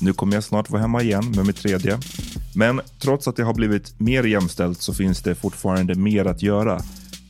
nu kommer jag snart vara hemma igen med mitt tredje. Men trots att det har blivit mer jämställt så finns det fortfarande mer att göra.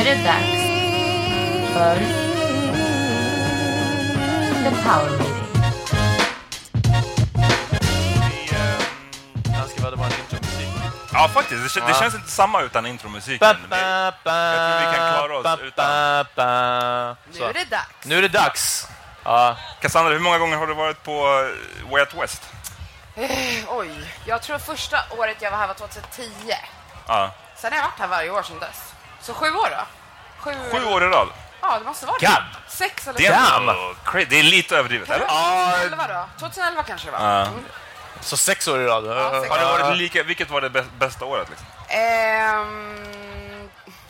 är det dags för The Power Meeting. Ganska vad det var en intromusik. Ja, faktiskt. Det, kän- det känns inte samma utan intromusiken. Men Jag tror vi kan klara oss utan. Nu Nu är det dags. Nu är det dags. Ja, Cassandra, hur många gånger har du varit på eh, Way Out West? Eh, oj, jag tror första året jag var här var 2010. Ja. Sen har jag varit här varje år sedan dess. Så sju år då? Sju, Sju år i rad. Ja, det måste vara God. det. Sex eller Det är, sju. ändå cra- det är lite överdrivet, eller? 2011 då? 2011 kanske det var. Ja. Mm. så sex år i rad. Ja, sex Har det varit lika, vilket var det bä- bästa året? Liksom? Ehm,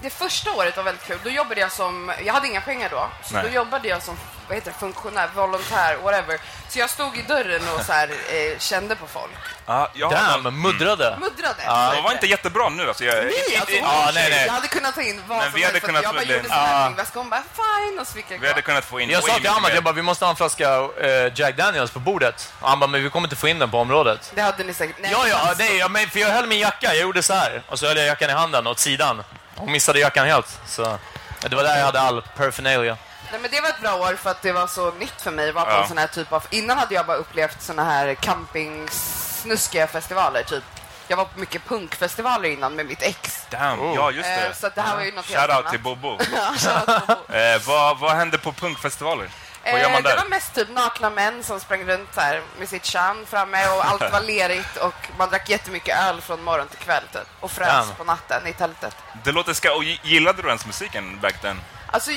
det första året var väldigt kul. Då jobbade jag som, jag hade inga pengar då, så Nej. då jobbade jag som vad heter det, funktionär, volontär, whatever. Så jag stod i dörren och så här, eh, kände på folk. Ja, jag Damn, muddrade. Muddrade. Ja, de var inte jättebra nu. Alltså, jag, Nej, inte- alltså, Ja, nej, nej. Jag hade kunnat ta in vad Men som vi hade helst. kunnat jag bara gjorde Ja. sin väska. Hon bara, fine, och så fick jag vi hade kunnat få in Jag sa till mer. jag bara, vi måste ha en flaska eh, Jack Daniels på bordet. Och han bara, men vi kommer inte få in den på området. Det hade ni säkert. Nej, Ja, ja, nej, ja, men för jag höll min jacka, jag gjorde så här. Och så höll jag jackan i handen åt sidan. Hon missade jackan helt. Så det var där jag hade all paraphernalia. Nej, men det var ett bra år för att det var så nytt för mig. Var på Ja. en sån här typ av... Innan hade jag bara upplevt såna här campingsnuskiga festivaler, typ. Jag var på mycket punkfestivaler innan med mitt ex. Damn, ja just det. Eh, så det här var ju något helt Shoutout annat. till Bobo. Ja, shoutout till Bobo. eh, vad, vad hände på punkfestivaler? Vad gör Eh, man det där? var mest typ nakna män som sprang runt här med sitt chan framme och allt var lerigt och man drack jättemycket öl från morgon till kväll typ. Och frös Damn. på natten i tältet. Det låter ska... Och gi- gillade du ens musiken back then? Alltså,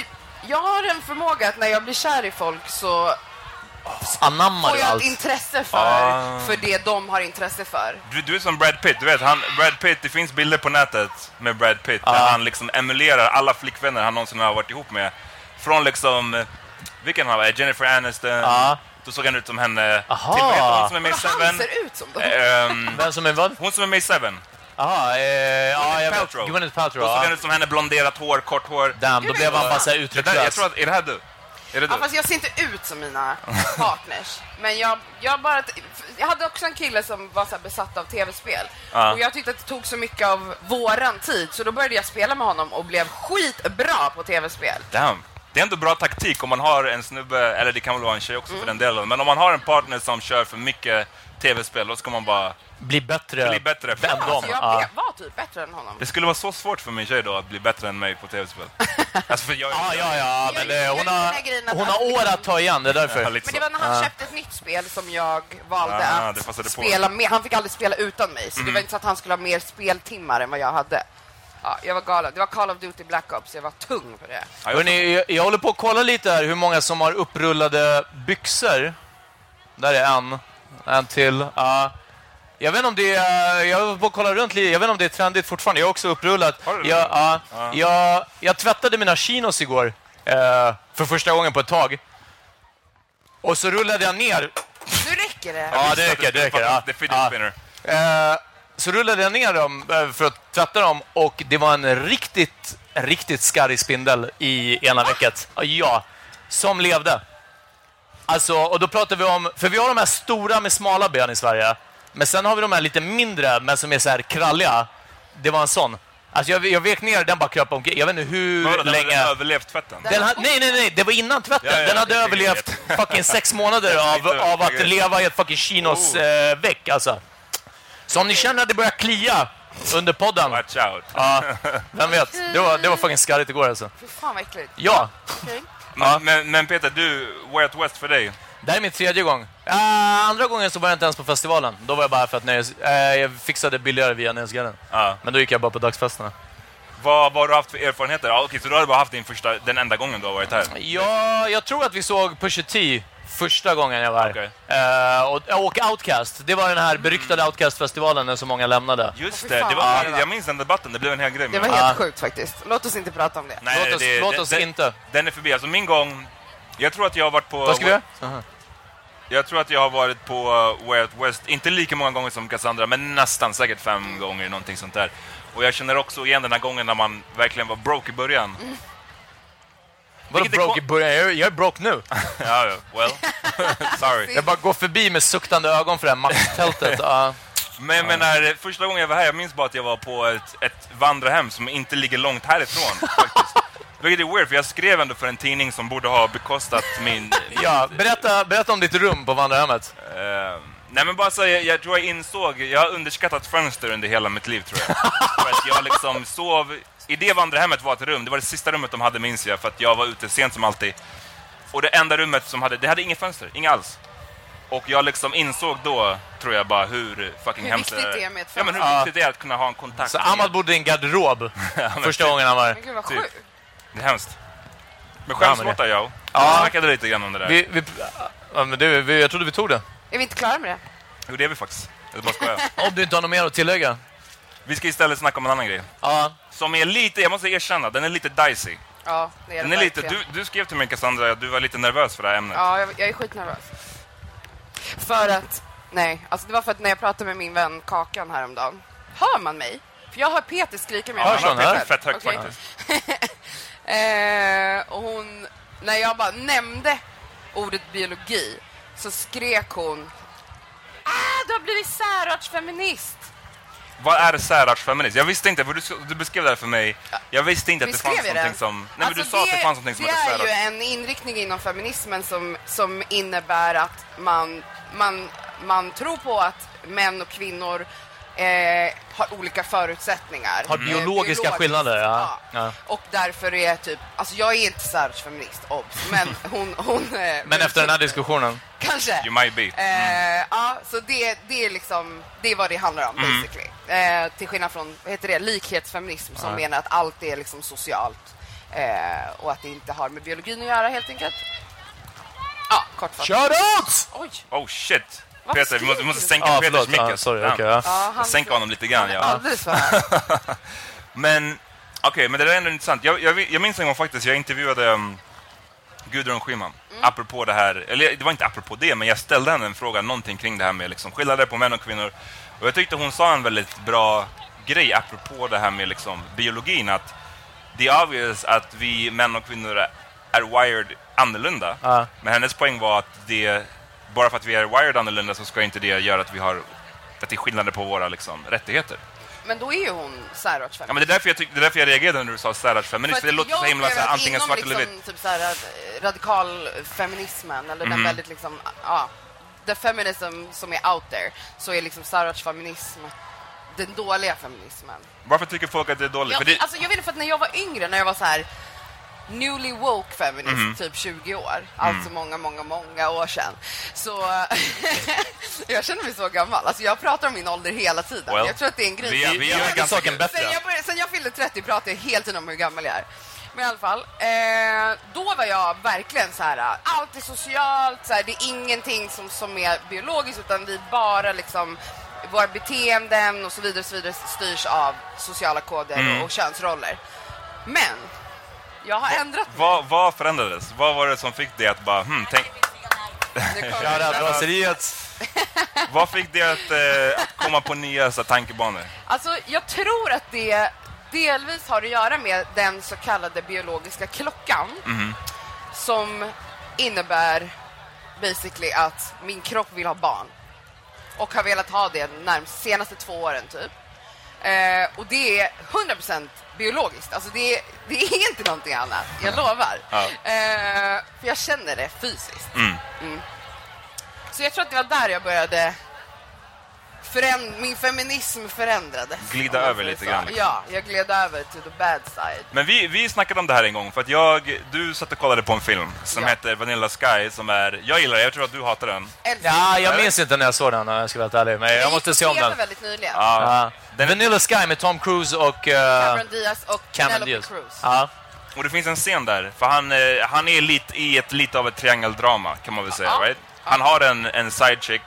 jag har en förmåga att när jag blir kär i folk så anammar får jag ett allt. intresse för, Ah. för det de har intresse för. Du, du är som Brad Pitt, du vet, han, Brad Pitt, det finns bilder på nätet med Brad Pitt där Ja. han liksom emulerar alla flickvänner han någonsin har varit ihop med. Från liksom, eh, vilken han var, Jennifer Aniston, Ja. då såg han ut som henne. Aha. Till, heter hon som är med i Vadå, han Seven? ser ut som dem? Ehm, Vem som är vad? hon som är med i Seven. Jaha, eh, ja, jag vet. Paltrow. Gwyneth Då såg han Ja. ut som henne, blonderat hår, kort hår. Damn, då blev han bara såhär Det där, jag uttryckslös. tror att, är det här du? Är det du? Ja, fast jag ser inte ut som mina partners. Men jag, jag bara... Jag hade också en kille som var så här besatt av tv-spel. Ja. Och jag tyckte att det tog så mycket av våran tid, så då började jag spela med honom och blev skitbra på tv-spel. Damn. Det är ändå bra taktik om man har en snubbe, eller det kan väl vara en tjej också Mm. för den delen, men om man har en partner som kör för mycket tv-spel, då ska man bara Bli bättre. bli bättre. Än För, dem. Alltså, jag Ja. var typ bättre än honom. det skulle vara så svårt för min tjej då att bli bättre än mig på tv-spel. alltså för jag, Ja, ja, ja, men det, Jag- hon, jag- har, hon har år att ta igen, det är därför. Ja, Men det var när han köpte ett nytt spel som jag valde Ah, att passade på. spela med. Han fick aldrig spela utan mig, så Mm. det var inte så att han skulle ha mer speltimmar än vad jag hade. Ja, jag var galen. Det var Call of Duty Black Ops, jag var tung på det. Ja, jag- Hörrni, jag, jag håller på att kolla lite här hur många som har upprullade byxor. Där är en. En till. Ja. jag vet inte om det är... Jag på att kolla runt lite. Jag vet inte om det är trendigt fortfarande. Jag har också upprullat. Har du? Jag, ja, Ja. jag, jag tvättade mina chinos igår. Eh, för första gången på ett tag. Och så rullade jag ner Nu räcker det. Ja, det räcker. Det räcker ja. Så rullade jag ner dem eh, för att tvätta dem och det var en riktigt, riktigt skarrig spindel i ena vecket. Ja, som levde. Alltså, och då pratar vi om, för vi har de här stora med smala ben i Sverige, men sen har vi de här lite mindre, men som är så här kralliga. Det var en sån. Alltså jag, jag vek ner, den bara kröp omkring. Jag vet inte hur den länge... hade överlevt tvätten? Den ha, nej, nej, nej, det var innan tvätten. Ja, ja, den hade överlevt fucking sex månader av, av att leva i ett fucking chinos Oh. eh, veck, alltså. Så om ni känner att det börjar klia under podden, Watch out. ja, vem vet? Det var, det var fucking skarrigt igår alltså. Fy fan vad äckligt. Ja, Okej. Men, men, men Peter, du, Way Out West för dig? det här är min tredje gång. Uh, andra gången så var jag inte ens på festivalen. Då var jag bara för att nöjes, eh, jag fixade billigare via Nöjesguiden. Ja. Men då gick jag bara på dagsfesterna. Vad, vad har du haft för erfarenheter? Ja, okej, så du har bara haft din första, den enda gången du har varit här? Ja, jag tror att vi såg Pusha T första gången jag var här. Okej. Eh, och, och Outcast. Det var den här beryktade Outcast-festivalen när så många lämnade. Just det, det var, jag minns den debatten, det blev en hel grej Det var den. helt sjukt faktiskt. Låt oss inte prata om det. Nej, låt oss, det- låt oss det- inte. Den är förbi. Alltså min gång... Jag tror att jag har varit på... Vad ska vi göra? Aha. Jag tror att jag har varit på uh, Way Out West, inte lika många gånger som Cassandra, men nästan säkert fem gånger, någonting sånt där. Och jag känner också igen den här gången när man verkligen var broke i början. Vadå broke i början? Jag, är- jag är broke nu. ja, well, sorry. Jag bara går förbi med suktande ögon för det här maxtältet. Ja. Men jag menar, första gången jag var här, jag minns bara att jag var på ett, ett vandrarhem som inte ligger långt härifrån, faktiskt. Vilket är weird, för jag skrev ändå för en tidning som borde ha bekostat min... ja, berätta, berätta om ditt rum på vandrarhemmet. Eh, nej men bara så, jag, jag tror jag insåg, jag har underskattat fönster under hela mitt liv tror jag. för att jag liksom sov, i det vandrarhemmet var ett rum, det var det sista rummet de hade minns jag, för att jag var ute sent som alltid. Och det enda rummet som hade, det hade inget fönster, inga alls. Och jag liksom insåg då, tror jag bara, hur fucking Hur hemskt viktigt det är med ett Ja men hur fönster. viktigt det är att kunna ha en kontakt. Så Ahmad bodde i en garderob men första typ. gången han var Men här. gud vad Typ. sjukt. Det är hemskt. Men Ja, skäms men det- borta jag. Ja. Ja. snackade lite grann om det där. Vi, vi, ja, men det, vi, jag trodde vi tog det. Är vi inte klara med det? Jo, det är vi faktiskt. Jag bara skojar. Om du inte har något mer att tillägga. Vi ska istället snacka om en annan grej. Ja, Som är lite, jag måste erkänna, den är lite dicey. Ja, det är Den det är lite, du, du skrev till mig Cassandra att du var lite nervös för det här ämnet. Ja, jag, jag är skitnervös. För att... Nej, alltså det var för att när jag pratade med min vän Kakan häromdagen. Hör man mig? För jag hör Peter skrika med Hörs han här? Fett högt Okej. faktiskt. eh, och hon... När jag bara nämnde ordet biologi så skrek hon Ah, du har blivit särartsfeminist! Vad är särartsfeminist? Jag visste inte, du, du beskrev det här för mig. Jag visste inte att det fanns någonting som... Nej, men du Alltså, sa att det fanns någonting som det hette är ju särarts. en inriktning inom feminismen som, som innebär att man, man, man tror på att män och kvinnor eh, har olika förutsättningar. Har Eh, biologiska biologiskt. skillnader, ja. Ja. Och därför är typ, alltså jag är inte särartsfeminist, obs, men hon... hon eh, men efter den här diskussionen. Kanske. You might be. Eh, ja, så det, det är liksom, det är vad det handlar om Mm. basically. Eh, till skillnad från, vad heter det, likhetsfeminism som menar att allt är liksom socialt. Eh, och att det inte har med biologin att göra helt enkelt. Ja, kortfattat. Shoutouts! Oj! Oh shit! Peter, vi måste, vi måste sänka Ja, Peters mick. Ja, sorry, okej, ja. Ja, han- Sänka honom lite grann, ja. Men, okej, men det där är ändå intressant. Jag, jag, jag minns en gång faktiskt, jag intervjuade um, Gudrun Schyman, Mm. apropå det här, eller det var inte apropå det, men jag ställde henne en fråga, någonting kring det här med liksom, skillnader på män och kvinnor. Och jag tyckte hon sa en väldigt bra grej apropå det här med liksom, biologin, att det är obvious att vi män och kvinnor är wired annorlunda. Ja. Men hennes poäng var att det, bara för att vi är wired annorlunda så ska inte det göra att vi har att det är skillnader på våra liksom, rättigheter. Men då är ju hon särartsfeminist. Ja, men det, är därför jag tyck, det är därför jag reagerade när du sa särartsfeminist, det låter så himla så här, antingen svart eller vitt. Typ så här, eh, radikalfeminismen, eller Mhm. den väldigt liksom, ja, the feminism som är out there, så är liksom särartsfeminism den dåliga feminismen. Varför tycker folk att det är dåligt? Jag, det, alltså, jag vet för att när jag var yngre, när jag var så här newly woke feminist, Mhm. typ 20 år, alltså många, många, många år sedan, så jag känner mig så gammal. Alltså, jag pratar om min ålder hela tiden. Well, jag tror att det är en grej. vi vi Gör ganska- saken bättre. Sen jag, började, sen jag fyllde 30 pratade jag hela tiden om hur gammal jag är. Men i alla fall, eh, då var jag verkligen så här, allt är socialt, så här, det är ingenting som, som är biologiskt utan vi bara liksom, våra beteenden och så vidare, och så vidare styrs av sociala koder Mm. och, och könsroller. Men, jag har ändrat mig. vad, vad förändrades? Vad var det som fick dig att bara, hmm, tänk, vad fick dig att, eh, att komma på nya så, tankebanor? Alltså, jag tror att det delvis har att göra med den så kallade biologiska klockan som innebär basically att min kropp vill ha barn och har velat ha det närmast senaste två åren typ. Eh, och det är 100% biologiskt. Alltså det är, det är inte någonting annat, jag lovar. Ja. Eh, för jag känner det fysiskt. Mm. Så jag tror att det var där jag började föränd- min feminism förändrades. Glida över lite så. grann, liksom. Ja, jag gled över to the bad side. Men vi, vi snackade om det här en gång, för att jag, du satt och kollade på en film som Ja. heter Vanilla Sky, som är, jag gillar den, jag tror att du hatar den. Älskar Ja, den. jag minns inte när jag såg den, jag ska vara ärlig. Men jag måste se om den. Väldigt nyligen. Ja. Ja. Vanilla Sky med Tom Cruise och uh, Cameron Diaz och Cameron Diaz. Cruz. Ja. Och det finns en scen där, för han, eh, han är lite i ett lite av ett triangeldrama, kan man väl säga, Ja. right? Han har en, en sidechick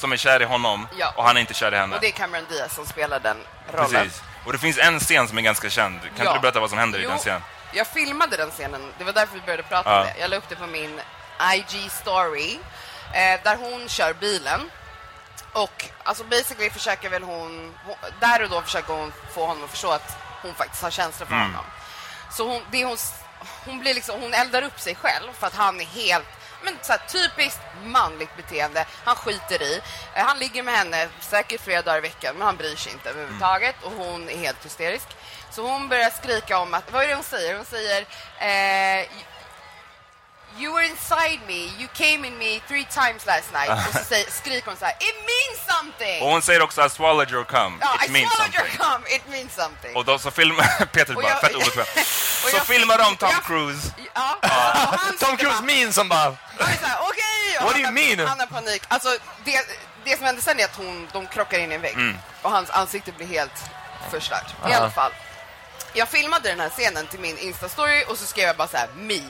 som är kär i honom, Ja. och han är inte kär i henne. Och det är Cameron Diaz som spelar den rollen. Precis. Och det finns en scen som är ganska känd. Kan Ja. inte du berätta vad som händer i Jo, den scenen? Jag filmade den scenen, det var därför vi började prata Ja. om det. Jag la upp det på min IG-story, eh, där hon kör bilen. Och alltså basically försöker väl hon, hon, där och då försöker hon få honom att förstå att hon faktiskt har känslor för Mm. honom. Så hon, det hon, hon blir liksom, hon eldar upp sig själv för att han är helt men så här, typiskt manligt beteende. Han skiter i. Eh, han ligger med henne säkert flera dagar i veckan, men han bryr sig inte överhuvudtaget. Och hon är helt hysterisk. Så hon börjar skrika om att, vad är det hon säger? Hon säger eh, You were inside me, you came in me three times last night. Och så säger, skriker hon så här, It means something! Och hon säger också I swallowed your cum. ja, It I means swallowed your cum, it means something. Och då så filmar... Peter bara, jag- fett obekvämt. Så jag- filmar de Tom jag- Cruise. Ja, han Tom Cruise min som bara... Så okej! och What do you mean? Han har panik. Alltså, det, det som händer sen är att hon, de krockar in i en vägg. Mm. Och hans ansikte blir helt förstört. I Aha. alla fall. Jag filmade den här scenen till min Insta-story och så skrev jag bara så här, me.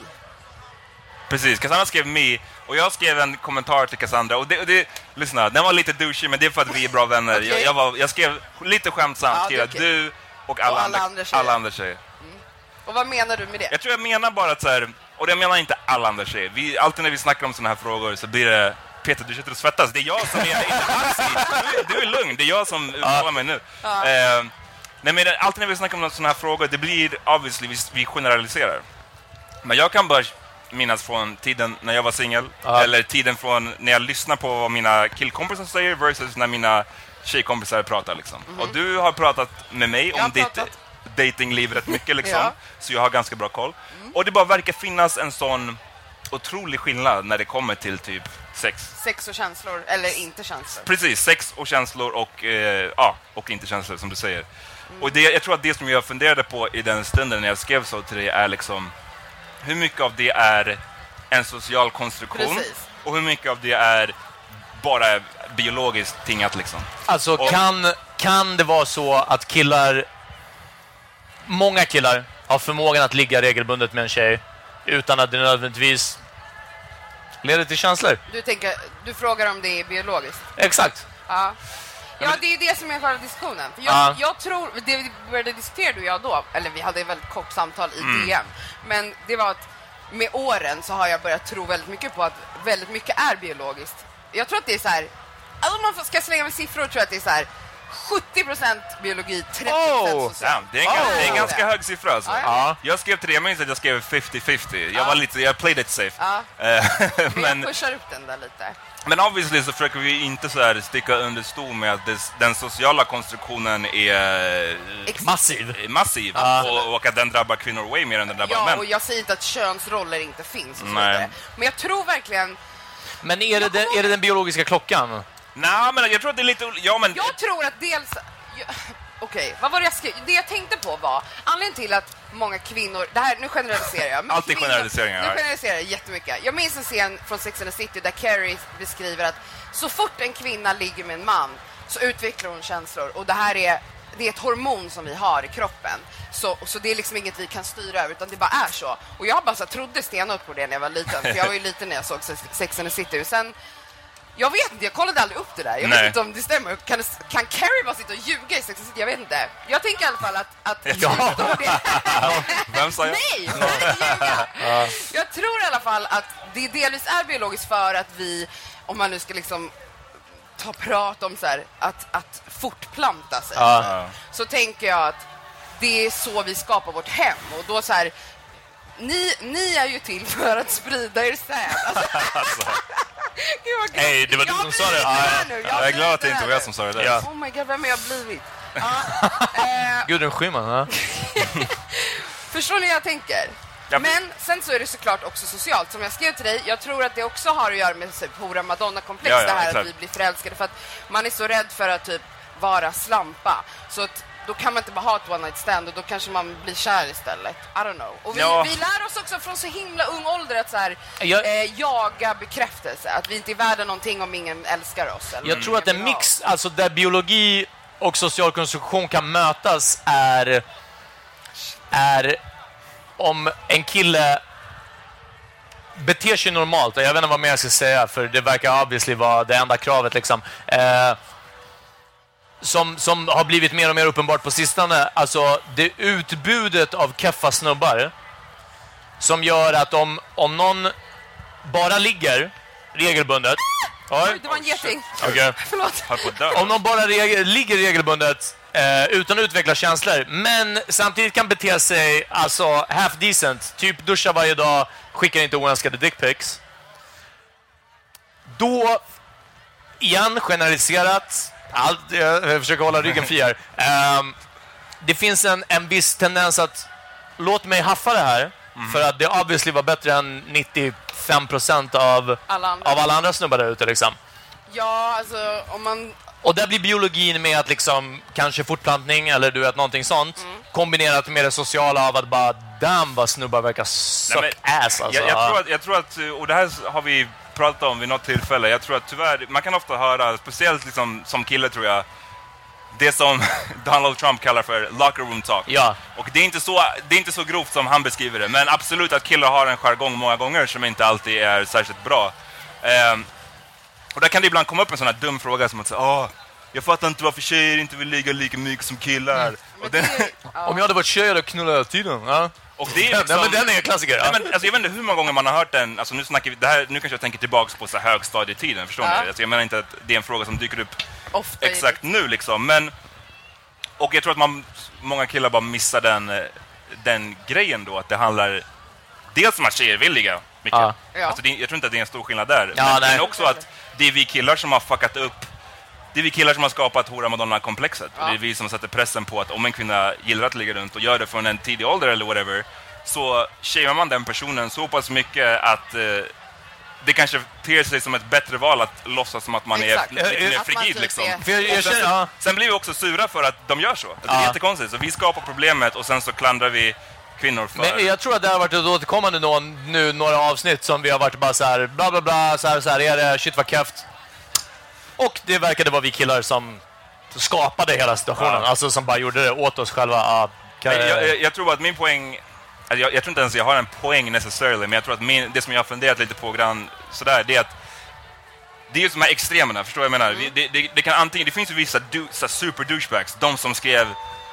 Precis, Cassandra skrev me och jag skrev en kommentar till Cassandra och det, och det lyssna, den var lite douchey men det är för att vi är bra vänner. Okej. Jag, jag, var, jag skrev lite skämtsamt, Ja, skrev okej. du och alla, Och alla andra, alla andra tjejer. Och vad menar du med det? Jag tror jag menar bara att så här, och jag menar inte alla andra tjejer. Vi, alltid när vi snackar om sådana här frågor så blir det Peter, du sitter och svettas. Det är jag som är inte alls. Du, du är lugn, det är jag som uttalar mig nu. Eh, nej, men alltid när vi snackar om sådana här frågor, det blir obviously, vi, vi generaliserar. Men jag kan bara minnas från tiden när jag var singel, eller tiden från när jag lyssnar på vad mina killkompisar säger versus när mina tjejkompisar pratar. Liksom. Och du har pratat med mig. Jag om ditt datingliv rätt mycket, liksom. Ja. så jag har ganska bra koll. Och det bara verkar finnas en sån otrolig skillnad när det kommer till typ sex. Sex och känslor, eller inte känslor. Precis, sex och känslor och, eh, ja, och inte känslor som du säger. Och det, jag tror att det som jag funderade på i den stunden när jag skrev så till dig är liksom hur mycket av det är en social konstruktion Precis. och hur mycket av det är bara biologiskt tingat liksom. Alltså, Och- kan, kan det vara så att killar... Många killar har förmågan att ligga regelbundet med en tjej utan att det nödvändigtvis leder till känslor. Du, tänker, du frågar om det är biologiskt? Exakt. Ja. Ja, det är det som är själva diskussionen. För jag, Ja. jag tror, det vi började diskutera du och jag då, eller vi hade ett väldigt kort samtal i Mm. DM, men det var att med åren så har jag börjat tro väldigt mycket på att väldigt mycket är biologiskt. Jag tror att det är så här, alltså om man ska slänga med siffror tror jag att det är så här 70% biologi, 30% Oh! socialt. Det, är en, ganska- det är en Oh. ganska hög siffra alltså. Ja, ja. Jag skrev till dig, jag minns att jag skrev 50-50. Jag var lite, jag played it safe. Ja. Eh, Men men, jag pushar upp den där lite. Men obviously så försöker vi inte så här sticka under stol med att det, den sociala konstruktionen är Ex- Massiv. massiv och, och att den drabbar kvinnor way mer än den drabbar Ja, män. och jag säger inte att könsroller inte finns och så vidare. Men jag tror verkligen Men är det, den, är det den biologiska klockan? Nej, men jag tror att det är lite... Ja, men... Jag tror att dels... Okej, vad var det jag skrev? Det jag tänkte på var anledningen till att många kvinnor... Det här, nu generaliserar jag. men Alltid kvinnor- generaliseringar, Nu generaliserar jag jättemycket. Jag minns en scen från Sex and the City där Carrie beskriver att så fort en kvinna ligger med en man så utvecklar hon känslor. Och det här är, det är ett hormon som vi har i kroppen. Så, så det är liksom inget vi kan styra över, utan det bara är så. Och jag bara så här, trodde stenhårt på det när jag var liten. För jag var ju liten när jag såg Sex and the City. Och sen jag vet inte, jag kollade aldrig upp det där. Jag Nej. vet inte om det stämmer. Kan, det- kan Carrie bara sitta och ljuga i Sex? Jag vet inte. Jag tänker i alla fall att... att Ja. Vem sa jag? Nej! nej, ljuga. Jag tror i alla fall att det delvis är biologiskt för att vi, om man nu ska liksom ta prat om så här, att, att fortplanta sig, Ja. så tänker jag att det är så vi skapar vårt hem. Och då så här, ni, ni är ju till för att sprida er säd. Alltså, Gud, vad. Hej, det var du Jag som sa det. blivit Ja, här nu. Jag är glad att det inte var jag som sa det där. Ja. Oh my god, vem har jag blivit? Ja, eh, Gudrun Schyman. Förstår ni hur jag tänker? Men sen så är det såklart också socialt. Som jag skrev till dig, jag tror att det också har att göra med typ, hora madonna-komplex. Ja, ja, det här exakt. att vi blir förälskade. För att man är så rädd för att typ vara slampa. Så att då kan man inte bara ha ett one night stand och då kanske man blir kär istället. I don't know. Och vi, Ja. vi lär oss också från så himla ung ålder att så här, Jag- eh, jaga bekräftelse. Att vi inte är värda någonting om ingen älskar oss. Eller Jag tror att en mix, alltså där biologi och social konstruktion kan mötas är, är om en kille beter sig normalt. Jag vet inte vad mer jag ska säga, för det verkar obviously vara det enda kravet. Liksom. Eh, som, som har blivit mer och mer uppenbart på sistone. Alltså, det utbudet av keffa snubbar som gör att om, om någon bara ligger regelbundet... Oj, det var en geting. Förlåt. På att dö. Om de bara reg- ligger regelbundet eh, utan att utveckla känslor, men samtidigt kan bete sig alltså half decent, typ duscha varje dag, skickar inte oönskade dickpics. Då, igen, generaliserat, allt, jag försöker hålla ryggen fri här. Ehm, det finns en, en viss tendens att låt mig haffa det här, för att det obviously var bättre än 95% av Alla andra. av alla andra snubbar där ute liksom. Ja, alltså om man... Och där blir biologin med att liksom kanske fortplantning eller du vet någonting sånt Mm. kombinerat med det sociala av att bara damn vad snubbar verkar suck Nej, ass alltså. Jag, jag, tror att, jag tror att, och det här har vi pratat om vid något tillfälle, jag tror att tyvärr, man kan ofta höra, speciellt liksom, som kille tror jag, det som Donald Trump kallar för locker room talk. Ja. Och det är, inte så, det är inte så grovt som han beskriver det, men absolut att killar har en jargong många gånger som inte alltid är särskilt bra. Ehm, och där kan det ibland komma upp en sån här dum fråga som att säga, Åh, jag fattar inte varför tjejer inte vill ligga lika mycket som killar. Och, den, Om jag hade varit tjej hade jag knullat hela tiden. Ja. Och det är Ja, liksom, Nej, men den är en klassiker. Ja. Nej, men, alltså, jag vet inte hur många gånger man har hört den, alltså, nu, snackar vi, det här, nu kanske jag tänker tillbaks på så här högstadietiden, förstår Ja. ni? Alltså, jag menar inte att det är en fråga som dyker upp Ofta exakt nu liksom, men... Och jag tror att man, många killar bara missar den, eh, den grejen då, att det handlar dels om att tjejer vill ligga mycket. Ja. Ja. Alltså, det, jag tror inte att det är en stor skillnad där. Ja, men, men också att det är vi killar som har fuckat upp det är vi killar som har skapat hora madonna-komplexet. Ja. Det är vi som sätter pressen på att om en kvinna gillar att ligga runt och gör det från en tidig ålder eller whatever, så shamear man den personen så pass mycket att eh, det kanske ter sig som ett bättre val att låtsas som att man Exakt. är lite mer frigid. typ Liksom. jag, jag sen, ja. sen blir vi också sura för att de gör så. Det är Ja. jättekonstigt. Så vi skapar problemet och sen så klandrar vi kvinnor för... Men jag tror att det har varit ett återkommande nå- nu några avsnitt som vi har varit bara så här bla bla bla, så här, så här är det, shit vad keft. Och det verkade vara vi killar som skapade hela situationen, Ja. alltså som bara gjorde det åt oss själva. Kan- Men jag, jag, jag tror att min poäng alltså, jag, jag tror inte ens jag har en poäng necessarily, men jag tror att min, det som jag har funderat lite på grann sådär, det är att det är just de här extremerna, förstår du vad jag menar? Mm. Det, det, det kan antingen, det finns ju vissa du, super douchebags, de som skrev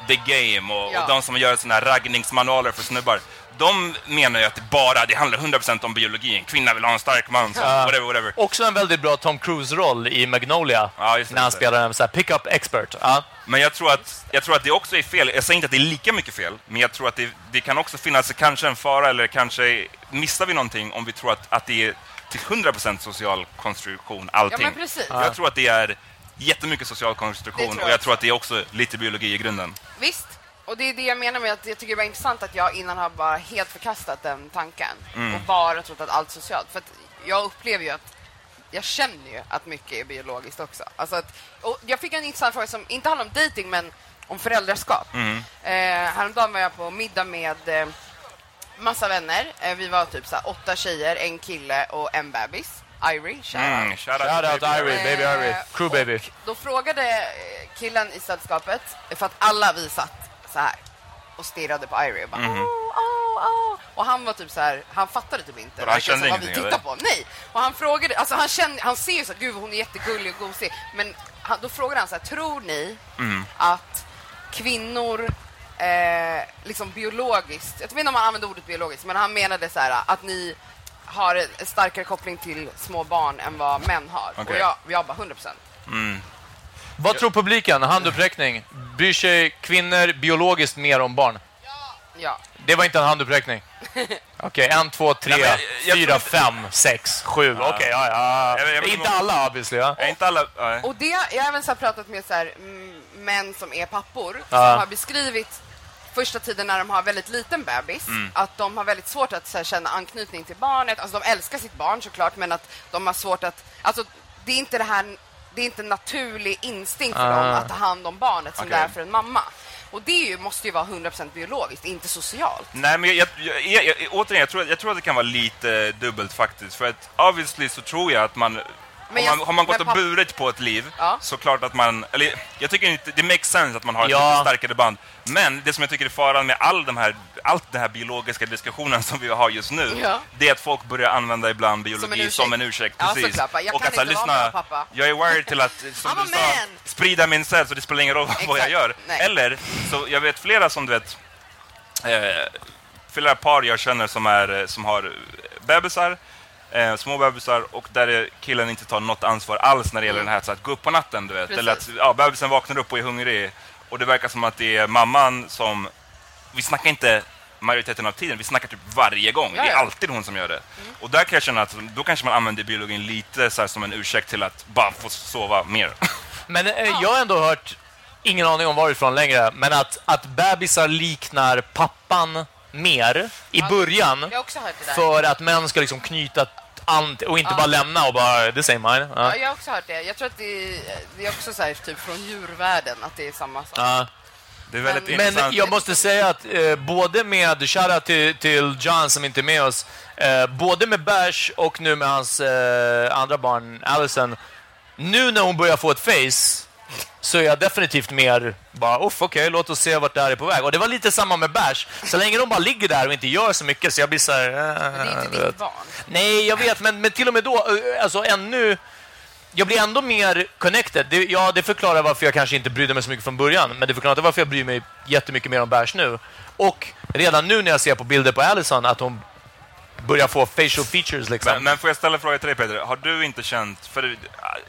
The Game och, Ja. och de som gör såna här raggningsmanualer för snubbar. De menar ju att det bara, det handlar 100% om biologi. En kvinna vill ha en stark man, så whatever, whatever. Också en väldigt bra Tom Cruise-roll i Magnolia. Ja, när han spelar en så här pick-up expert. Ja. Men jag tror, att, jag tror att det också är fel. Jag säger inte att det är lika mycket fel, men jag tror att det, det kan också finnas kanske en fara, eller kanske missar vi någonting om vi tror att, att det är till 100% social konstruktion, allting. Ja, men precis. Jag tror att det är jättemycket social konstruktion tror och jag jag tror att det är också lite biologi i grunden. Visst. Och det är det jag menar med att jag tycker det var intressant att jag innan har bara helt förkastat den tanken Mm. och bara trott att allt är socialt. För att jag upplever ju att jag känner ju att mycket är biologiskt också. Alltså att, och jag fick en intressant fråga som inte handlar om dating men om föräldraskap. Mm. Eh, häromdagen var jag på middag med eh, massa vänner. Eh, vi var typ så här, åtta tjejer, en kille och en bebis. Irie, shout out. Mm, shout Shout out Irie, baby Irie. Eh, Crew baby. Då frågade killen i sällskapet, för att alla vi satt så här och stirrade på Irie och bara Mhm. oh, oh, oh. Och han var typ så här, han fattade typ inte han kände vad vi ingenting, tittade eller? på. Nej. Och han frågade, alltså han kände, han ser ju så här, gud hon är jättegullig och gosig. Men han, då frågade han så här, tror ni Mm. att kvinnor eh, liksom biologiskt, jag vet inte om han använde ordet biologiskt, men han menade så här att ni har en starkare koppling till små barn än vad män har. Och Okej. jag, jag bara 100 procent. Vad tror publiken? Handuppräckning. Bryr sig kvinnor biologiskt mer om barn? Ja. Det var inte en handuppräckning. Okej, en, två, tre, Nej, men jag- jag fyra, tror- fem, sex, sju. Okej, ja, ja. Jag- jag vet Inte alla obviously. Ja. Är inte alla... nej. Och det, jag har även så här pratat med så här, mm, män som är pappor Ja. som har beskrivit första tiden när de har väldigt liten bebis, Mm. att de har väldigt svårt att så här, känna anknytning till barnet. Alltså de älskar sitt barn såklart, men att de har svårt att... Alltså det är inte det här... Det är inte en naturlig instinkt för Ah. dem att ta hand om barnet som Okej. det är för en mamma. Och det ju, måste ju vara 100% biologiskt, inte socialt. Nej, men jag, jag, jag, återigen, jag tror, jag tror att det kan vara lite dubbelt faktiskt. För att obviously så tror jag att man... Men har, man har man gått men och burit på ett liv, Ja. så klart att man... Eller, jag tycker inte... Det makes sense att man har ett Ja. lite starkare band. Men det som jag tycker är faran med all de här, allt den här biologiska diskussionen som vi har just nu, Ja. det är att folk börjar använda ibland biologi som en ursäkt. ursäkt. Ja, precis. såklart. Jag och kan att inte vara lyssna, med, pappa. jag är wired till att, som du sa, sprida min cell så det spelar ingen roll vad jag gör. Nej. Eller, så jag vet flera som du vet, eh, flera par jag känner som, är, eh, som har bebisar, eh, små bebisar, och där är killen inte tar något ansvar alls när det gäller den här så att gå upp på natten, du vet. Precis. Eller att ja, bebisen vaknar upp och är hungrig. Och det verkar som att det är mamman som... Vi snackar inte majoriteten av tiden, vi snackar typ varje gång. Ja, Det är ja. alltid hon som gör det. Och där kan jag känna att då kanske man använder biologin lite så här som en ursäkt till att bara få sova mer. Men eh, jag har ändå hört, ingen aning om varifrån längre, men att, att bebisar liknar pappan mer i början för att män ska liksom knyta och inte bara lämna och bara, det säger mine. Ja, Ja. jag har också hört det. Jag tror att det är, det är också så här, typ från djurvärlden, att det är samma sak. Ja. Det är väldigt Men intressant. Men jag måste säga att eh, både med, shoutout till, till John som inte är med oss, eh, både med Bash och nu med hans eh, andra barn Allison, nu när hon börjar få ett face så är jag definitivt mer bara, uff okej, låt oss se vart det här är på väg. Och det var lite samma med Bash. Så länge de bara ligger där och inte gör så mycket så jag blir så här... Men det är eh, inte vet. ditt barn. Nej, jag vet, men, men till och med då, eh, alltså ännu... Jag blir ändå mer connected. Det, ja, det förklarar varför jag kanske inte brydde mig så mycket från början, men det förklarar inte varför jag bryr mig jättemycket mer om Bash nu. Och redan nu när jag ser på bilder på Allison att hon börjar få facial features liksom. Men, men får jag ställa en fråga till dig Peter? Har du inte känt, för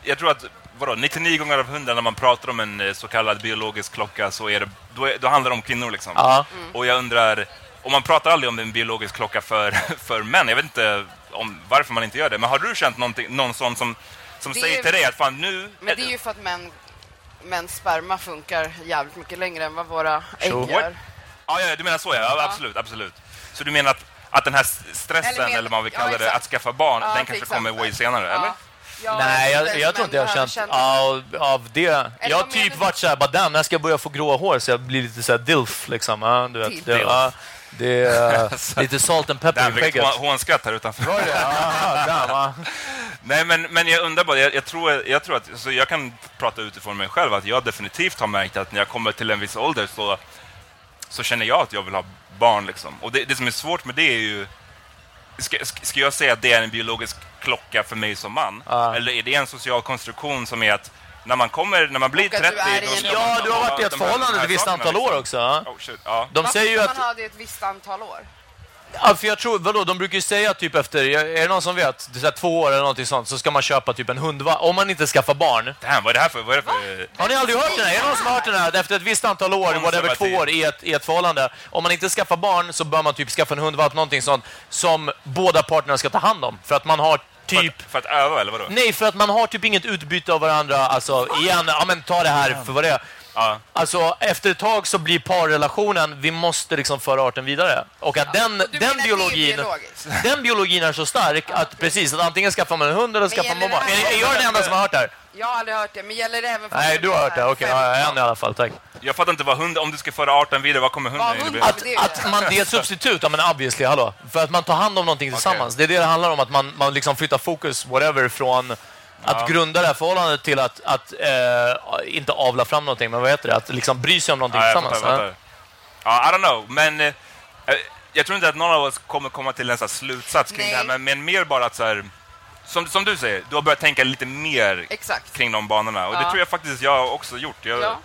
jag tror att vadå, 99 gånger av 100 när man pratar om en eh, så kallad biologisk klocka så är det, då, är, då handlar det om kvinnor liksom. Ja. Och jag undrar, och man pratar aldrig om en biologisk klocka för, för män, jag vet inte om varför man inte gör det, men har du känt någon sån som, som Det säger är- till dig att fan nu... Men det är ju för att män, mäns sperma funkar jävligt mycket längre än vad våra ägg Sure. gör. Ja, ja, du menar så ja, ja. absolut, absolut. Så du menar att, att den här stressen, Eller eller, men- vad man vill ja, kalla det, att skaffa barn, Ja, den kanske kommer way senare, Ja. eller? Nej, jag, jag tror inte jag har känt av, av det. Jag har typ varit såhär, bara damn, när ska jag börja få gråa hår så jag blir lite såhär dilf liksom. Ja, du vet. Det, ja, det är lite salt and pepper Damn, i skägget. hånskratt här utanför. Var det damn, ja. Nej, men, men jag undrar bara, jag, jag, tror, jag tror att, så jag kan prata utifrån mig själv, att jag definitivt har märkt att när jag kommer till en viss ålder så, så känner jag att jag vill ha barn liksom. Och det, det som är svårt med det är ju... Ska, ska jag säga att det är en biologisk klocka för mig som man? Ja. Eller är det en social konstruktion som är att när man kommer, när man blir Och att 30... du Ja, du har ha varit i ett förhållande de här ett visst antal år liksom. också. Oh, shit, ja. De Varför säger ju att... man ha det ett visst antal år? Ja, för jag tror, vadå, de brukar ju säga typ efter, är det någon som vet? Det är två år eller någonting sånt, så ska man köpa typ en hundva om man inte skaffar barn. Damn, vad är det här för... Vad är det för Har ni aldrig hört den här? Är det någon som har hört den här? Efter ett visst antal år, whatever, två år i ett, i ett förhållande. Om man inte skaffar barn så bör man typ skaffa en hundvalp, någonting sånt, som båda parterna ska ta hand om. För att man har typ... För, för att öva, eller vadå? Nej, för att man har typ inget utbyte av varandra. Alltså, igen, ja men ta det här för vad det är. Ja. Alltså, efter ett tag så blir parrelationen, vi måste liksom föra arten vidare. Och att den, och den biologin, den biologin är så stark att precis, att antingen skaffar man en hund eller skaffar man barn. Är, är jag den enda som har hört det här? Jag har aldrig hört det, men gäller det även för Nej, du har hört det. Okej, ja, en i alla fall, tack. Jag fattar inte vad hund... Om du ska föra arten vidare, vad kommer hunden Vad Att, att man, det är ett substitut, ja men obviously, hallå. För att man tar hand om någonting tillsammans. Det är det det handlar om, att man, man liksom flyttar fokus, whatever, från att grunda det här förhållandet till att, att eh, inte avla fram någonting, men vad heter det? Att liksom bry sig om någonting Ja, tillsammans. fattar, fattar. Ja, I don't know, men eh, jag tror inte att någon av oss kommer komma till en sån slutsats kring Nej. det här, men, men mer bara att så här, som, som du säger, du har börjat tänka lite mer Exakt. kring de banorna. Och det Ja. tror jag faktiskt jag har också gjort. Jag, Ja.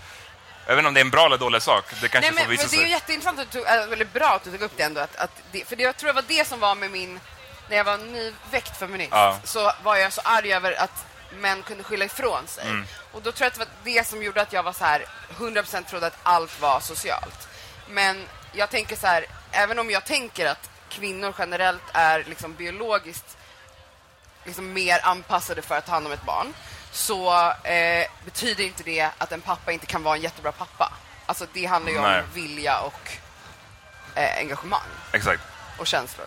jag vet inte om det är en bra eller dålig sak, det kanske Nej, får men, visa men det är ju sig. jätteintressant, att du, tog- eller bra att du tog upp det ändå. Att, att det, för det, jag tror det var det som var med min... När jag var nyväckt feminist Ja. så var jag så arg över att män kunde skylla ifrån sig. Mm. Och då tror jag att det var det som gjorde att jag var så här 100% trodde att allt var socialt. Men jag tänker så här, även om jag tänker att kvinnor generellt är liksom biologiskt liksom mer anpassade för att ta hand om ett barn så eh, betyder inte det att en pappa inte kan vara en jättebra pappa. Alltså det handlar ju Nej. om vilja och eh, engagemang Exakt. och känslor.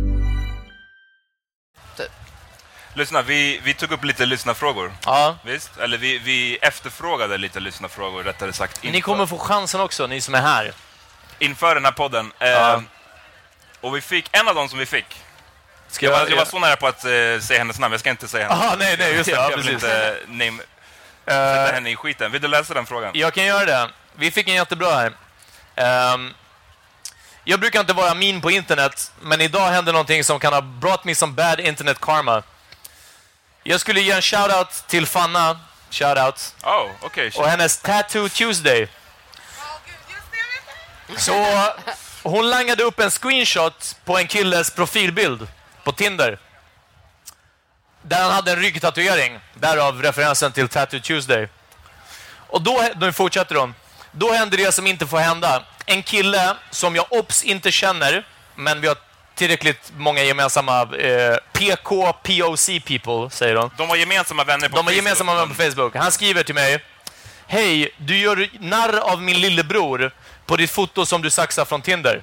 Lyssna, vi, vi tog upp lite lyssnarfrågor. Ja. Visst? Eller vi, vi efterfrågade lite lyssnarfrågor, rättare sagt. Ni kommer få chansen också, ni som är här. inför den här podden. Eh, Ja. Och vi fick, en av dem som vi fick. Ska jag, jag- var, jag var så nära på att eh, säga hennes namn, jag ska inte säga hennes Aha, nej, nej, just det. Jag Ja, vill inte name, Eh, sätta henne i skiten. Vill du läsa den frågan? Jag kan göra det. Vi fick en jättebra här. Ehm, jag brukar inte vara min på internet, men idag hände någonting som kan ha brought me some bad internet karma. Jag skulle ge en shoutout till Fanna, shoutout, Oh, okej. och hennes Tattoo Tuesday. Så hon langade upp en screenshot på en killes profilbild på Tinder. Där han hade en ryggtatuering. Därav referensen till Tattoo Tuesday. Och då, nu fortsätter hon. Då händer det som inte får hända. En kille som jag ops inte känner, men vi har tillräckligt många gemensamma eh, PK, POC people, säger de. De har gemensamma vänner på De har Facebook. gemensamma vänner på Facebook. Han skriver till mig. Hej, du gör narr av min lillebror på ditt foto som du saxar från Tinder.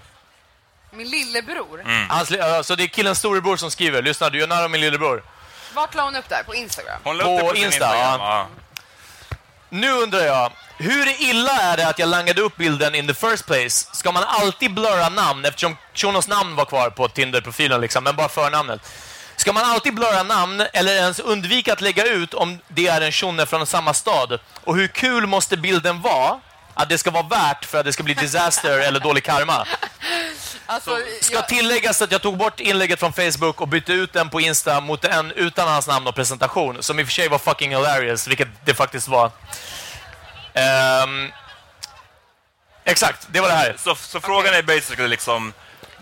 Min lillebror. Mm. Han, sli- alltså det är killens storebror som skriver. Lyssna, du gör narr av min lillebror. Vart la hon upp där? På Instagram? Hon la På upp det på Insta, Instagram. ja. Nu undrar jag, hur illa är det att jag langade upp bilden in the first place? Ska man alltid blurra namn eftersom Shunos namn var kvar på Tinder-profilen, liksom, men bara förnamnet? Ska man alltid blurra namn eller ens undvika att lägga ut om det är en shunne från samma stad? Och hur kul måste bilden vara att det ska vara värt för att det ska bli disaster eller dålig karma? Alltså, Ska jag, tilläggas att jag tog bort inlägget från Facebook och bytte ut den på Insta mot en utan hans namn och presentation, som i och för sig var fucking hilarious, vilket det faktiskt var. Ehm, exakt, det var det här. Så, så frågan är basically liksom...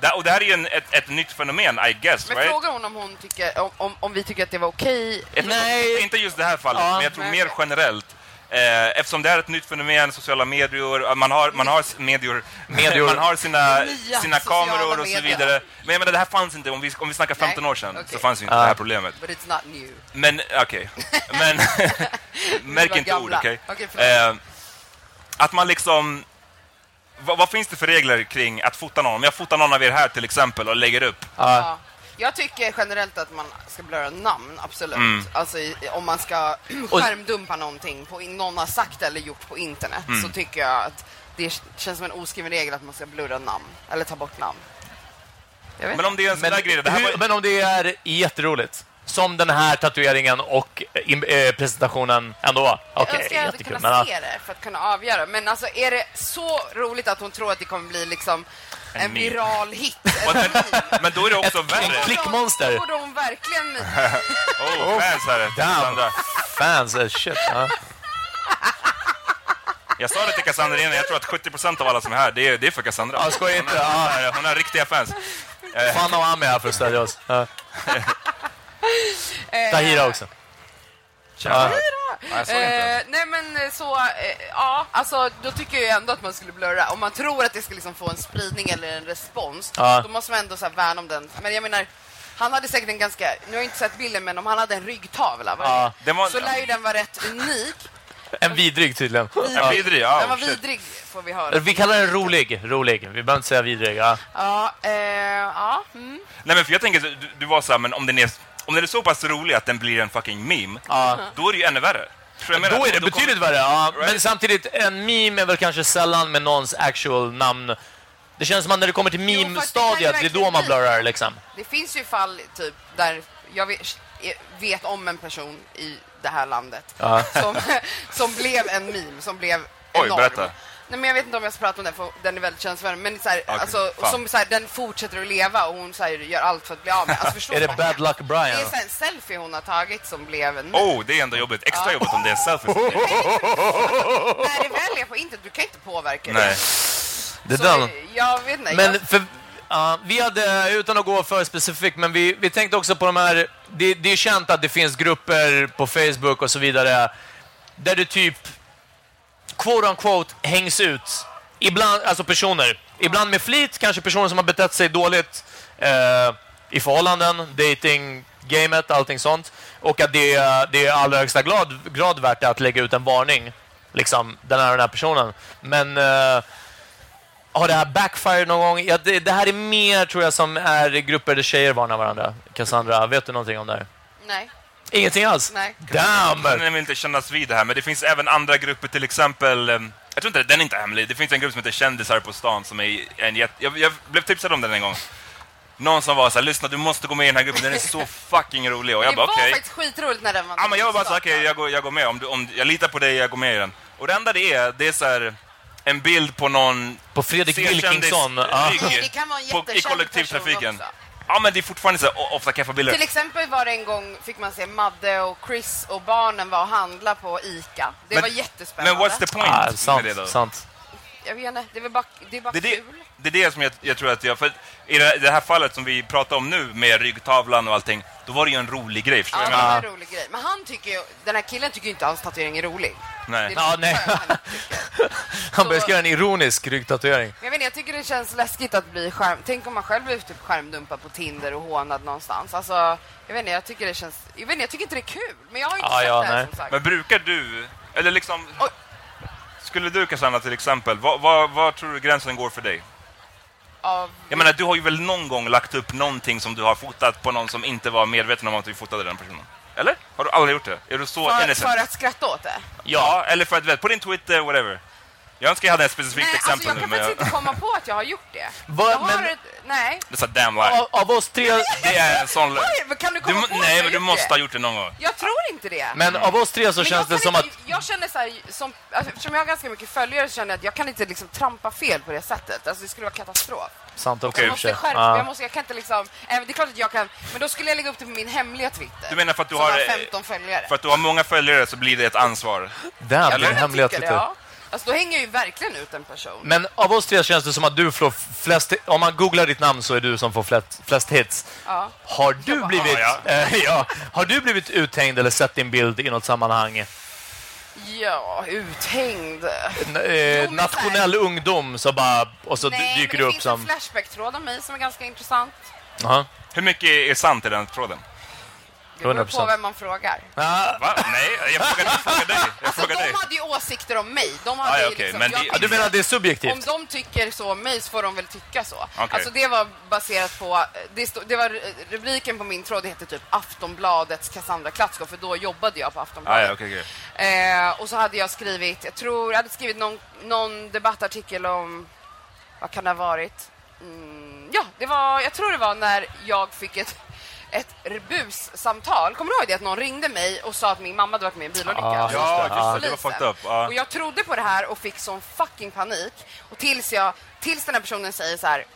Det, och det här är ju en, ett, ett nytt fenomen, I guess, men right? frågar hon om, hon tycker, om, om, om vi tycker att det var okej? Tror- Nej. Inte just det här fallet, Ja, men jag tror nej, mer generellt. Eh, eftersom det är ett nytt fenomen, sociala medier, man har, man har, medier, Medier. man har sina, Nya sina kameror och så vidare. Men jag menar, det här fanns inte, om vi, om vi snackar 15 år sedan, okej. så fanns inte Ja. det här problemet. But it's not new. Men, okej. Men, märk inte ord, gamla. okej? Okej, förlåt. eh, att man liksom... Vad, vad finns det för regler kring att fota någon? Om jag fotar någon av er här till exempel och lägger upp. Ja. Jag tycker generellt att man ska blurra namn, absolut. Mm. Alltså i, om man ska skärmdumpa någonting på in- någon har sagt eller gjort på internet Mm. så tycker jag att det känns som en oskriven regel att man ska blurra namn eller ta bort namn. Jag vet Men om det är en sån Men, där grej, det här hur, var, men om det är jätteroligt, som den här tatueringen och eh, presentationen ändå var. Jag önskar jag hade kunnat Men, se det för att kunna avgöra. Men alltså, är det så roligt att hon tror att det kommer bli liksom en, En viral hit? En men, då är det också Ett värre. klickmonster. Då borde hon verkligen... Oh, fans här. Damn. Cassandra. Fans, eh, shit. Ja. Jag sa det till Cassandra innan, jag tror att 70% av alla som är här, det är, det är för Cassandra. Ja, skoja inte. Hon, är, Ja. hon, har riktiga fans. Eh, Fanna och Ami är här för att stödja oss. Eh, Tahira också. Tjena. Inte. Eh, nej men eh, så, eh, ja, alltså då tycker jag ändå att man skulle blurra. Om man tror att det ska liksom få en spridning eller en respons, Ja. då måste man ändå så här värna om den. Men jag menar, han hade säkert en ganska, nu har jag inte sett bilden, men om han hade en ryggtavla? Ja. Den var- så lär ju den vara rätt unik. En vidrig tydligen. En vidrig, ja. den var shit. vidrig, får vi höra. Vi kallar den rolig. Rolig. Vi behöver inte säga vidrig. Ja. Ja, eh, ja. Mm. Nej men för jag tänker, du, du var så här, men om den, är, om den är så pass rolig att den blir en fucking meme, Ja. då är det ju ännu värre. Menar? Då är det kommer- betydligt värre. Ja. Right. Men samtidigt, en meme är väl kanske sällan med någons actual namn. Det känns som att när det kommer till fast det meme-stadiet, det är då man blurrar liksom. Det finns ju fall typ där jag vet, vet om en person i det här landet Ja. som, som blev en meme, som blev Oj, enorm. berätta. Nej, men jag vet inte om jag ska prata om den, för den är väldigt känslomässig. Men så här, Okej, alltså, som, så här, den fortsätter att leva och hon så här, gör allt för att bli av med. Alltså, Är du det Bad Luck Det Brian? är så här en selfie hon har tagit som blev en. Oh, det är ändå jobbigt. Extra jobbigt om det är selfies. När det väl är på internet, du kan inte påverka Nej. Det Så, jag vet inte. Men jag, för, ja, vi hade, utan att gå för specifikt, men vi, vi tänkte också på de här... Det, det är känt att det finns grupper på Facebook och så vidare där det typ, quote on quote, hängs ut. Ibland, alltså personer. Ibland med flit, kanske personer som har betett sig dåligt eh, i förhållanden, dating, gamet, allting sånt. Och att det, är- det är i allra högsta grad, grad värt att lägga ut en varning. Liksom, den här den här personen. Men eh, har det här backfired någon gång? Ja, det, det här är mer, tror jag, som är grupper där tjejer varnar varandra. Cassandra, vet du någonting om det här? nej. Ingenting alls? Nej. Damn! Den vill inte kännas vid det här, men det finns även andra grupper, till exempel... eh, Jag tror inte den är inte hemlig. Det finns en grupp som heter Kändisar på stan som är en jätte... Jag, jag blev tipsad om den en gång. Någon som var så här, lyssna du måste gå med i den här gruppen, den är så fucking rolig. Och jag det bara var okej. faktiskt skitroligt när den var Ja, men jag var bara så okej, startad. jag, går, jag går med. Om, du, om jag litar på dig, jag går med i den. Och det enda det är, det är så här en bild på någon På Fredrik Wilkinsson. Ja. Det kan vara en på, i jättekänd kollektivtrafiken. person Ja, men det är fortfarande så ofta kaffabilder. Till exempel var det en gång, fick man se Madde och Chris och barnen var och handla på ICA. Det Men- var jättespännande. Men what's the point Ah, med det sant, då? sant. Jag vet inte, det är bara, det är bara det, kul. Det är det som jag, jag tror att jag... För i det, här fallet som vi pratar om nu med ryggtavlan och allting, då var det ju en rolig grej. Ja, det var en rolig grej. Men han tycker ju, den här killen tycker ju inte alls tatuering är rolig. Nej. Ja, lite nej. han. Han började göra en ironisk ryggtatuering. Jag vet inte, jag tycker det känns läskigt att bli skärm... Tänk om man själv blir typ skärmdumpad på Tinder och hånad någonstans. Alltså, jag vet inte, jag tycker det känns... Jag vet inte, jag tycker inte det är kul. Men jag har inte Ja, sett ja, det här nej. som sagt. Men brukar du, eller liksom... Oj. Skulle du, Cassandra, till exempel, vad, vad, vad tror du gränsen går för dig? Av... Jag menar, du har ju väl någon gång lagt upp någonting som du har fotat på någon som inte var medveten om att du fotade den personen? Eller? Har du aldrig gjort det? Är du så För, innocent? för att skratta åt det? Ja, eller för att, vet, på din Twitter, whatever. Jag önskar jag hade ett specifikt Nej, alltså exempel jag kan nu, men faktiskt inte komma på att jag har gjort det. Vad- jag har men- ett, nej. Det är damn lie. Av, av oss tre... Det är en sån lögn. Oj, men kan du Du, komma må- på att nej, men du måste det? ha gjort det någon gång. Jag tror inte det. Men av oss tre så Men känns det som att... inte, Jag känner så här, som, alltså, eftersom jag har ganska mycket följare så känner jag att jag kan inte liksom trampa fel på det sättet. Alltså det skulle vara katastrof. Sant också Jag måste skärpa Ja. jag, måste, jag kan inte liksom... även- Det är klart att jag kan, men då skulle jag lägga upp det på min hemliga Twitter. Du menar för att du har, har eh, 15 följare. För att du har många följare så blir det ett ansvar. Damn, din hemliga Tycker det, Twitter. ja. Alltså då hänger jag ju verkligen ut en person. Men av oss tre känns det som att du får flest... Om man googlar ditt namn så är du som får flest, flest hits. Ja. Har du blivit... Ja, eh, ja. Har du blivit uthängd eller sett din bild i något sammanhang? Ja, uthängd. N- eh, nationell ungdom så bara... Och så Nej, dyker du det upp finns som... en Flashback-tråd om mig som är ganska intressant. Aha. Hur mycket är sant i den tråden? Det beror 100%. på vem man frågar. Ah, Va? Nej, jag frågar, jag frågar dig. Jag Alltså, frågar de dig. hade ju åsikter om mig. De hade Ah, okej, liksom, men ja, du menar det är subjektivt? Om de tycker så om mig så får de väl tycka så. Okej. Alltså det var baserat på, det, stod, det var rubriken på min tråd det hette typ Aftonbladets Cassandra Klatsko för då jobbade jag på Ah, Aftonbladet. okej, okej. eh, och så hade jag skrivit, jag tror jag hade skrivit någon, någon debattartikel om, vad kan det ha varit? Mm, ja, det var, jag tror det var när jag fick ett ett bussamtal. Kommer du ihåg det? Att någon ringde mig och sa att min mamma hade varit med i en bilolycka. Ah, Ja, just det. till Det var fucked up. Ja. Och jag trodde på det här och fick sån fucking panik. Och tills, jag, tills den här personen säger så här,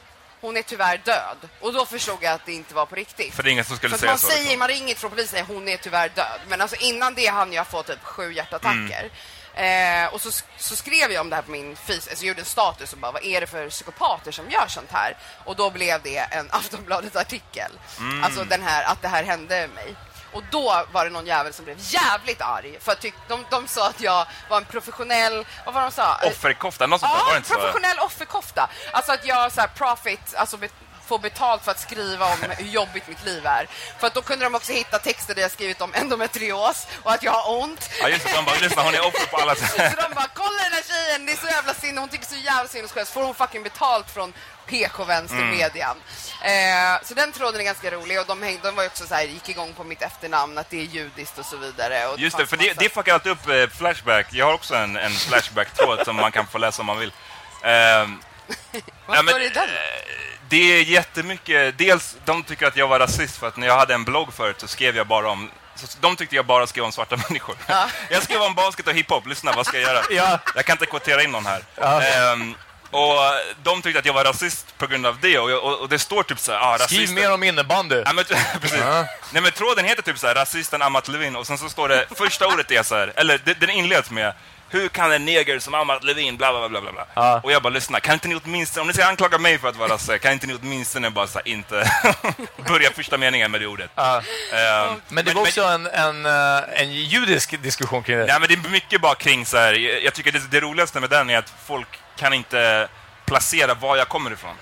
hon är tyvärr död. Och då förstod jag att det inte var på riktigt. För det är ingen som skulle säga man så. säger, liksom. man ringer från polisen och säger hon är tyvärr död. Men alltså innan det hann jag få typ sju hjärtattacker. Eh, och så, så skrev jag om det här på min face, alltså jag gjorde en status och bara vad är det för psykopater som gör sånt här? Och då blev det en Aftonbladet-artikel. Alltså den här, att det här hände mig. Och då var det någon jävel som blev jävligt arg. För tyck, de, de sa att jag var en professionell, vad var de sa? Offerkofta, något sånt där. Var det Ja, inte så? professionell offerkofta. Alltså att jag så här profit, alltså får betalt för att skriva om hur jobbigt mitt liv är. För att då kunde de också hitta texter där jag skrivit om endometrios och att jag har ont. Ja, just det. De bara, lyssna, hon är offer på alla sätt. Så de bara, kolla den här tjejen, det är så jävla sinne, hon tycker så jävla sinnessjukt. får hon fucking betalt från PK-vänstermedian. Mm. Eh, så den tråden är ganska rolig och de, hängde, de var också så här, gick igång på mitt efternamn, att det är judiskt och så vidare. Och Just det, för det, det fuckar alltid upp eh, Flashback. Jag har också en, en Flashback-tråd som man kan få läsa om man vill. Ehm, Vad ja, står det i den? eh, det är jättemycket. Dels, de tycker att jag var rasist för att när jag hade en blogg förut så skrev jag bara om så de tyckte jag bara skrev om svarta människor. Jag skrev om basket och hiphop. Lyssna, vad ska jag göra? Ja. Jag kan inte kvotera in någon här. Ja. Ehm, och de tyckte att jag var rasist på grund av det. Och, jag, och, det står typ så här, ah, Skriv mer om innebandy. Ja, men, precis. Nej, men tråden heter typ så här, rasisten Amat Levin och sen så står det, första ordet är så här, eller det- den inleds med hur kan en neger som Amat Levin, bla bla bla bla bla. Ja. Och jag bara lyssna, kan inte ni åtminstone, om ni ska anklaga mig för att vara rasist, kan inte ni åtminstone bara så här, inte börja första meningen med det ordet. Ja. Ehm, Men det var också en, en, eh, en judisk diskussion kring det. Nej, men det är mycket bara kring så här. Jag jag tycker det, det roligaste med den är att folk kan inte placera var jag kommer ifrån.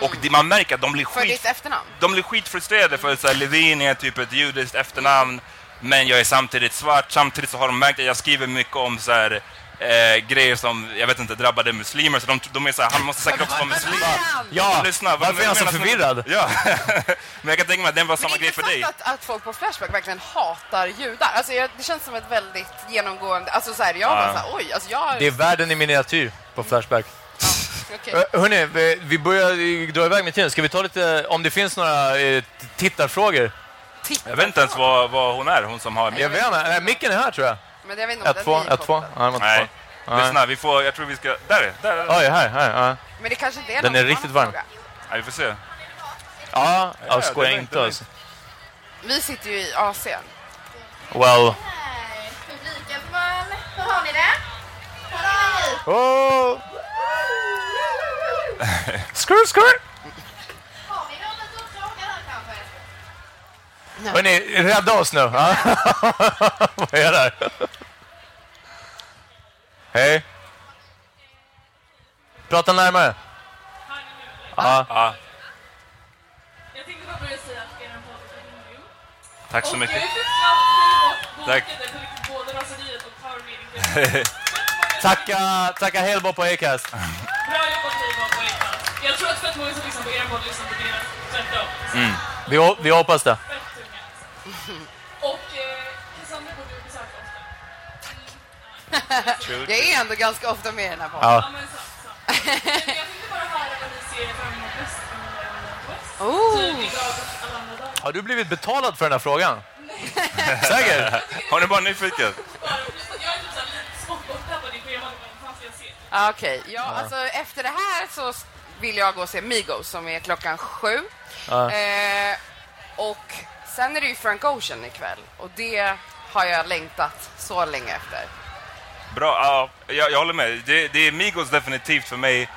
Och det, man märker att de blir För skit ditt efternamn? de blir skitfrustrerade för att så här, Levin är typ ett judiskt efternamn, men jag är samtidigt svart. Samtidigt så har de märkt att jag skriver mycket om så här, eh, grejer som, jag vet inte, drabbade muslimer. Så de, de är så här, han måste säkert också vara muslim. Ja, Lyssna, varför är han så förvirrad? Ja, men jag kan tänka mig att den var samma grej för dig. att, att folk på Flashback verkligen hatar judar. Alltså jag, det känns som ett väldigt genomgående... Alltså så här, jag bara så här, oj, alltså jag... Det är världen i miniatyr på Flashback. okej. Uh, hörni, vi, börjar eh, dra iväg med tiden. Ska vi ta lite, om det finns några eh, tittarfrågor? Jag vet inte ens vad, vad hon är, hon som har... Jag vet inte, micken är här tror jag. Men jag vet inte om 1-2, den är 1-2. Ja, den var Nej. Nej. lyssna, vi får, jag tror vi ska... Där är där den. Oj, här, här. Ja, Men det kanske inte är Den är riktigt varm. fråga. Ja, vi får se. ja jag skojar inte alltså. Vi sitter ju i Asien. Well. Publiken har ni det? Oh. Skur, skur! Har ni någon att fråga här Hörni, rädda oss nu. Ja. Vad är det här? Hej. Prata närmare. Ja. Ja, Jag tänkte bara börja säga att er podd är grym. tack så mycket. Tack. meeting. Tacka, tacka Hellbo på Acast. Bra jobbat var på Acast. Jag tror att fett många som lyssnar på er podd lyssnar på deras tvärtom. Vi, ho- vi hoppas det. Och eh, Cassandra borde du besöka ofta. Tack. jag är ändå ganska ofta med i den här podden. Ja. jag tänkte bara höra vad ni ser fram emot mest från West. Har du blivit betalad för den här frågan? Säkert? Säker? Har ni bara nyfiken? Ah, okej. Okay. Ja, ja. Alltså, efter det här så vill jag gå och se Migos som är klockan sju. Ja. Eh, och sen är det ju Frank Ocean ikväll och det har jag längtat så länge efter. Bra, ja, jag, jag håller med. Det, det är Migos definitivt för mig.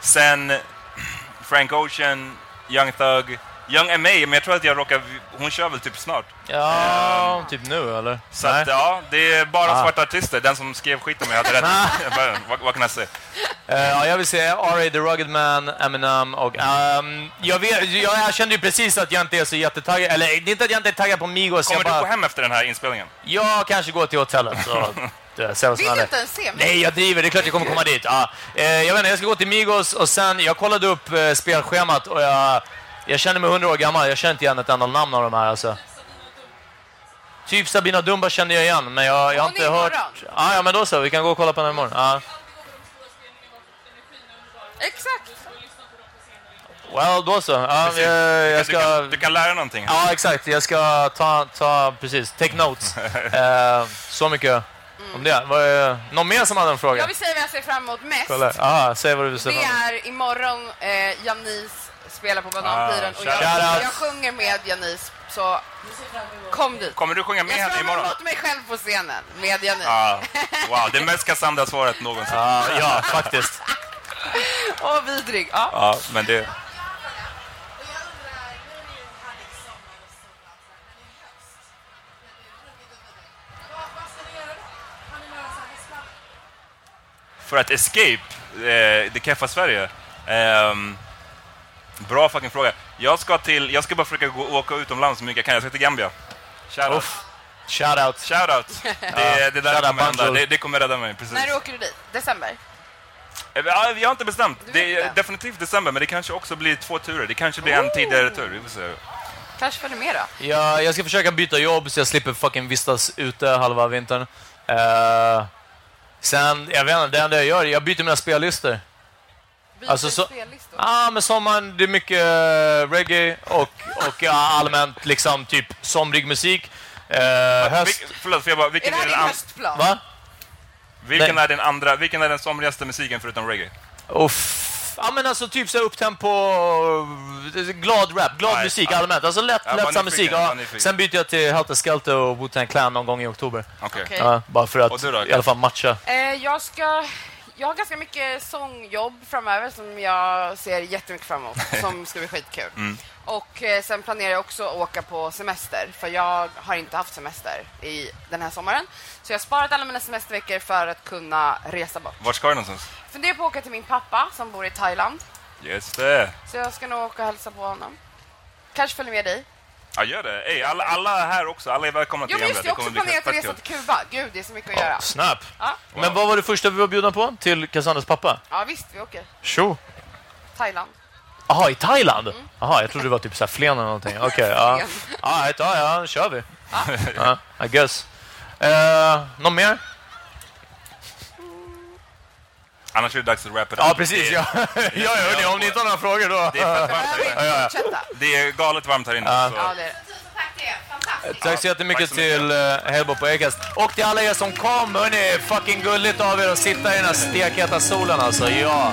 Sen Frank Ocean, Young Thug, Young M.A. Men jag tror att jag råkar... Hon kör väl typ snart. Ja, typ nu eller? Så att, ja, det är bara Ah. svarta artister. Den som skrev skiten med hade rätt. Bara, vad, kan jag säga? Eh, ja, jag vill säga R.A. The Rugged Man, Eminem och... ehm, jag, vet, jag, kände ju precis att jag inte är så jättetaggad. Eller det är inte att jag inte är taggad på Migos. Kommer jag bara, du gå hem efter den här inspelningen? Jag kanske går till hotellet. Så, som Vill du inte ens se mig? Nej, jag driver. Det är klart jag kommer komma dit. Ja. Eh, jag vet inte, jag ska gå till Migos och sen... Jag kollade upp eh, spelschemat och jag... Jag känner mig hundra år gammal. Jag känner inte igen ett enda namn av de här alltså. Typ Sabina Dumba kände jag igen, men jag, jag har inte hört... Ah, ja, men då så. Vi kan gå och kolla på den imorgon. Ja. Exakt! Well, då så. Ja, jag, jag Du, ska... kan, du kan lära någonting. Ja, exakt. Jag ska ta, ta precis, take notes. Eh, så mycket om det. Vad är, någon mer som hade en fråga? Jag vill säga vad jag ser fram emot mest. Kolla. Aha, säg vad du vill säga. Det är imorgon eh, Janis spelar på Bananpiren Ah, och jag, jag sjunger med Janis. Så kom dit. Kommer du sjunga med Jag henne imorgon? emot mig själv på scenen med Janis. Ja. Wow, det mest Cassandra-svaret någonsin. Ja, ja, faktiskt. Åh, vidrig. Ja. Ja, men det... För att escape eh, det keffa Sverige? Ehm, bra fucking fråga. Jag ska till, jag ska bara försöka gå, åka utomlands så mycket jag kan. Jag ska till Gambia. Shoutout. Uff. Shout out. Shoutout. Det, det där Shout out kommer hända. Det, det kommer rädda mig. Precis. När åker du dit? December? Eh, Ja, jag har inte bestämt. Det är definitivt december, men det kanske också blir två turer. Det kanske blir en tidigare tur. Vi får se. Kanske följer med då? Ja, jag ska försöka byta jobb så jag slipper fucking vistas ute halva vintern. Eh, sen, jag vet inte, det enda jag gör, jag byter mina spellistor. Byter Alltså, så-? Ja, men sommaren, det är mycket eh, reggae och, och ja, allmänt liksom typ somrig musik. Eh, höst... Vil, förlåt, för jag bara, Är vilken det är, den din an, höstplan? Va? vilken Nej. är den andra, vilken är den somrigaste musiken förutom reggae? Uff. Ja men alltså typ så upptempo, eh, glad rap, glad Nej, musik ja. allmänt. Alltså lätt, var lättsam musik. Ja. Sen byter jag till Helter Skelter och Wu-Tang Clan någon gång i oktober. Okej. Okej. Ja, bara för att Och du då, i alla fall matcha. Eh, jag ska... Jag har ganska mycket sångjobb framöver som jag ser jättemycket fram emot, som ska bli skitkul. Mm. Och eh, sen planerar jag också att åka på semester, för jag har inte haft semester i den här sommaren. Så jag har sparat alla mina semesterveckor för att kunna resa bort. Vart ska du någonstans? Funderar på att åka till min pappa som bor i Thailand. Just det. Så jag ska nog åka och hälsa på honom. Kanske följer med dig. Ja, gör det. Ey, alla, alla här också. Alla är välkomna till Gambia. jag har också planerat att resa till Kuba. Gud, det är så mycket att göra. Snap. Ja, Men vad var det första vi var bjudna på? Till Cassandras pappa? ja visst, vi åker. Sure. Thailand. Jaha, i Thailand? Mm. Jag trodde det var typ så här Flen eller någonting. Okej, ja. Flen. Ja, ja, ja, då kör vi. Ja, I guess. Uh, någon mer? Annars är det dags att wrap it Ja, up. precis. Det, Ja, ja, ja hörni, om ni inte har några frågor då... det är varmt. Det är galet varmt här inne. Ja. Så. Ja, det är det. Tack så jättemycket Tack så mycket. till uh, Hellbo på Acast. Och till alla er som kom, hörni, fucking gulligt av er att sitta i den här stekheta solen alltså. Ja.